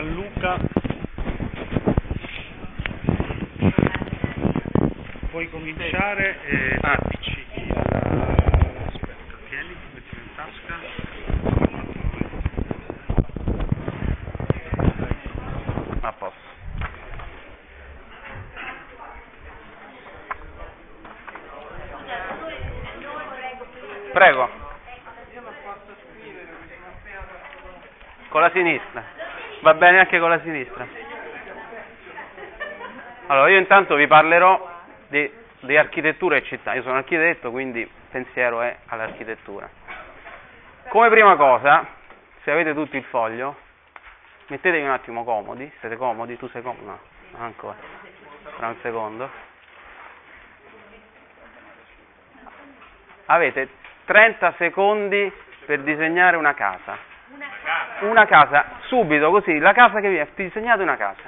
Gianluca. Puoi cominciare e appiccichi il... Aspetta, tieni, mettilo in tasca. A posto. Prego. Con la sinistra. Va bene anche con la sinistra. Allora, io intanto vi parlerò di, di architettura e città. Io sono architetto, quindi pensiero è all'architettura. Come prima cosa, se avete tutti il foglio, mettetevi un attimo comodi. Siete comodi? Tu sei comodo? No, ancora. Tra un secondo. Avete 30 secondi per disegnare una casa. Una casa, subito così, la casa che viene, disegnate una casa.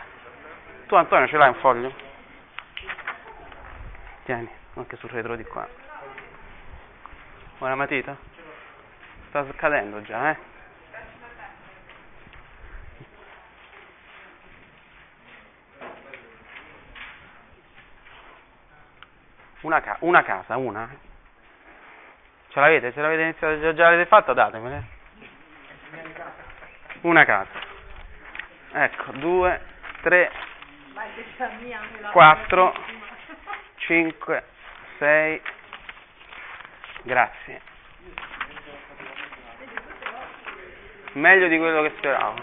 Tu Antonio ce l'hai un foglio? Tieni, anche sul retro di qua. Vuoi una matita? Sta scadendo già, eh? Una, ca- una casa, una. Ce l'avete? Ce l'avete iniziato? Già, già l'avete fatta? Datemela. Una casa. Ecco, due, tre, quattro, cinque, sei. Grazie. Meglio di quello che speravo.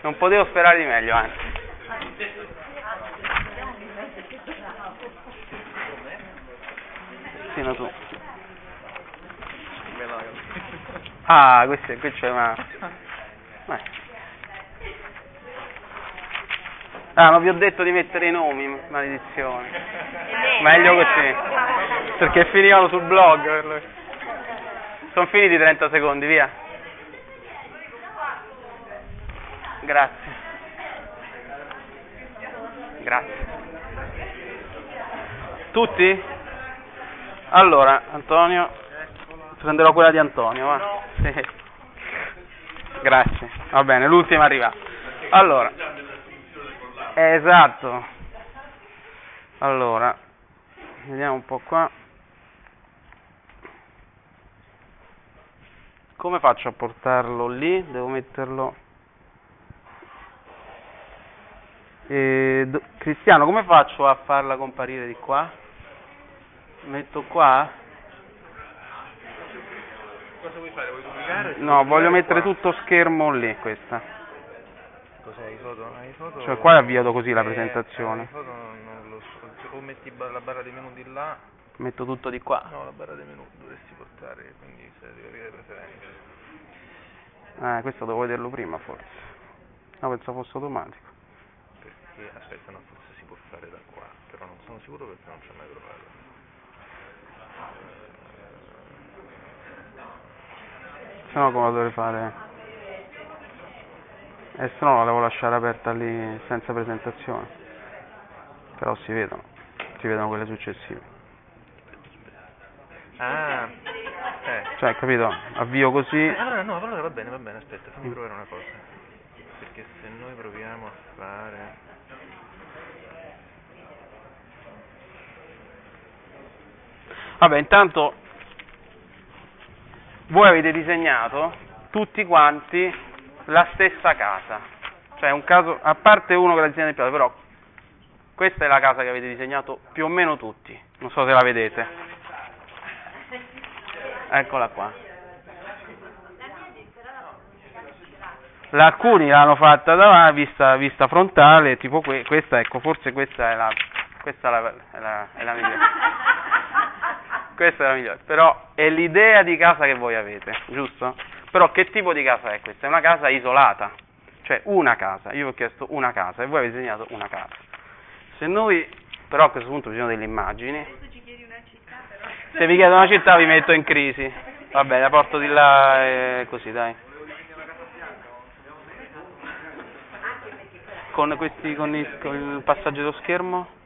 Non potevo sperare di meglio, anzi. Sino tu. Ah, questo, qui c'è una... Beh. Ah, ma vi ho detto di mettere i nomi, maledizione. Meglio così. Perché finivano sul blog. Sono finiti i 30 secondi, via. Grazie. Grazie. Tutti? Allora, Antonio, prenderò quella di Antonio, va? Sì. Grazie. Va bene, l'ultima arriva. Allora, esatto. Allora, vediamo un po' qua. Come faccio a portarlo lì? Devo metterlo... Eh, do- Cristiano, come faccio a farla comparire di qua? Metto qua? Cosa vuoi fare? Vuoi pubblicare? No, voglio mettere tutto schermo lì, questa. Cos'è, i foto? Hai foto? Cioè qua è avviato così la Eh, presentazione. i foto non, lo so. Se O metti la barra dei minuti là, Metto tutto di qua. no, la barra dei minuti dovresti portare, quindi se devi avere preferenze. Eh, questo devo vederlo prima forse. No, pensavo fosse automatico. Perché, aspetta, no, forse si può fare da qua, però non sono sicuro perché non ci ho mai provato. Se no come la dovrei fare? E se no la devo lasciare aperta lì senza presentazione. Però si vedono. Si vedono quelle successive. Ah, eh. Cioè, capito? Avvio così. Allora no, allora va bene, va bene, aspetta, fammi provare una cosa. Perché se noi proviamo a fare... Vabbè, intanto voi avete disegnato tutti quanti la stessa casa. Cioè, un caso, a parte uno che l'ha disegnato in piazza, però questa è la casa che avete disegnato più o meno tutti. Non so se la vedete. Eccola qua. La- Alcuni l'hanno fatta davanti, vista, vista frontale, tipo que- questa, ecco, forse questa è la, questa è la, è la, è la migliore. Questa è la migliore, però è l'idea di casa che voi avete, giusto? Però che tipo di casa è questa? È una casa isolata, cioè una casa. Io vi ho chiesto una casa e voi avete disegnato una casa. Se noi, però a questo punto bisogna delle immagini. Se vi chiedo una città vi metto in crisi. Va bene, la porto di là e così, dai. Con questi, con il, con il passaggio dello schermo?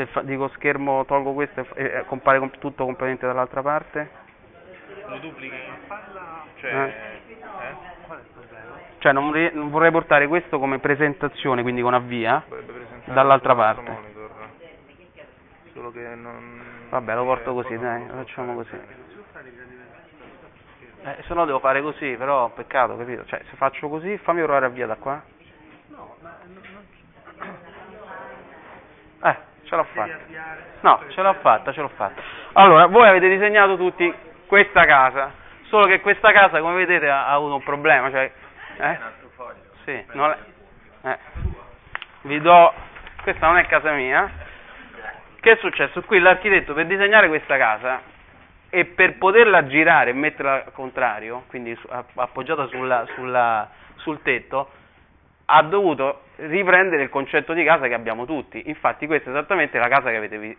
Se fa- dico schermo, tolgo questo e, e compare com- tutto completamente dall'altra parte? Lo duplichi? Cioè, Eh. eh? Qual è il problema? Cioè non, vorrei- non vorrei portare questo come presentazione, quindi con avvia. Dall'altra parte. monitor. Solo che non... Vabbè, lo porto cioè, così, dai, lo facciamo così. Eh, se no devo fare così, però peccato, capito? Cioè, se faccio così, fammi provare a via da qua. No, ma non, non Eh, ce l'ho fatta. No, ce l'ho fatta, ce l'ho fatta. Allora, voi avete disegnato tutti questa casa, solo che questa casa, come vedete, ha, ha avuto un problema, cioè... Eh? Sì, non è- eh. Vi do... Questa non è casa mia. Che è successo? Qui l'architetto per disegnare questa casa e per poterla girare e metterla al contrario, quindi appoggiata sulla- sulla- sul tetto, ha dovuto riprendere il concetto di casa che abbiamo tutti. Infatti questa è esattamente la casa che avete,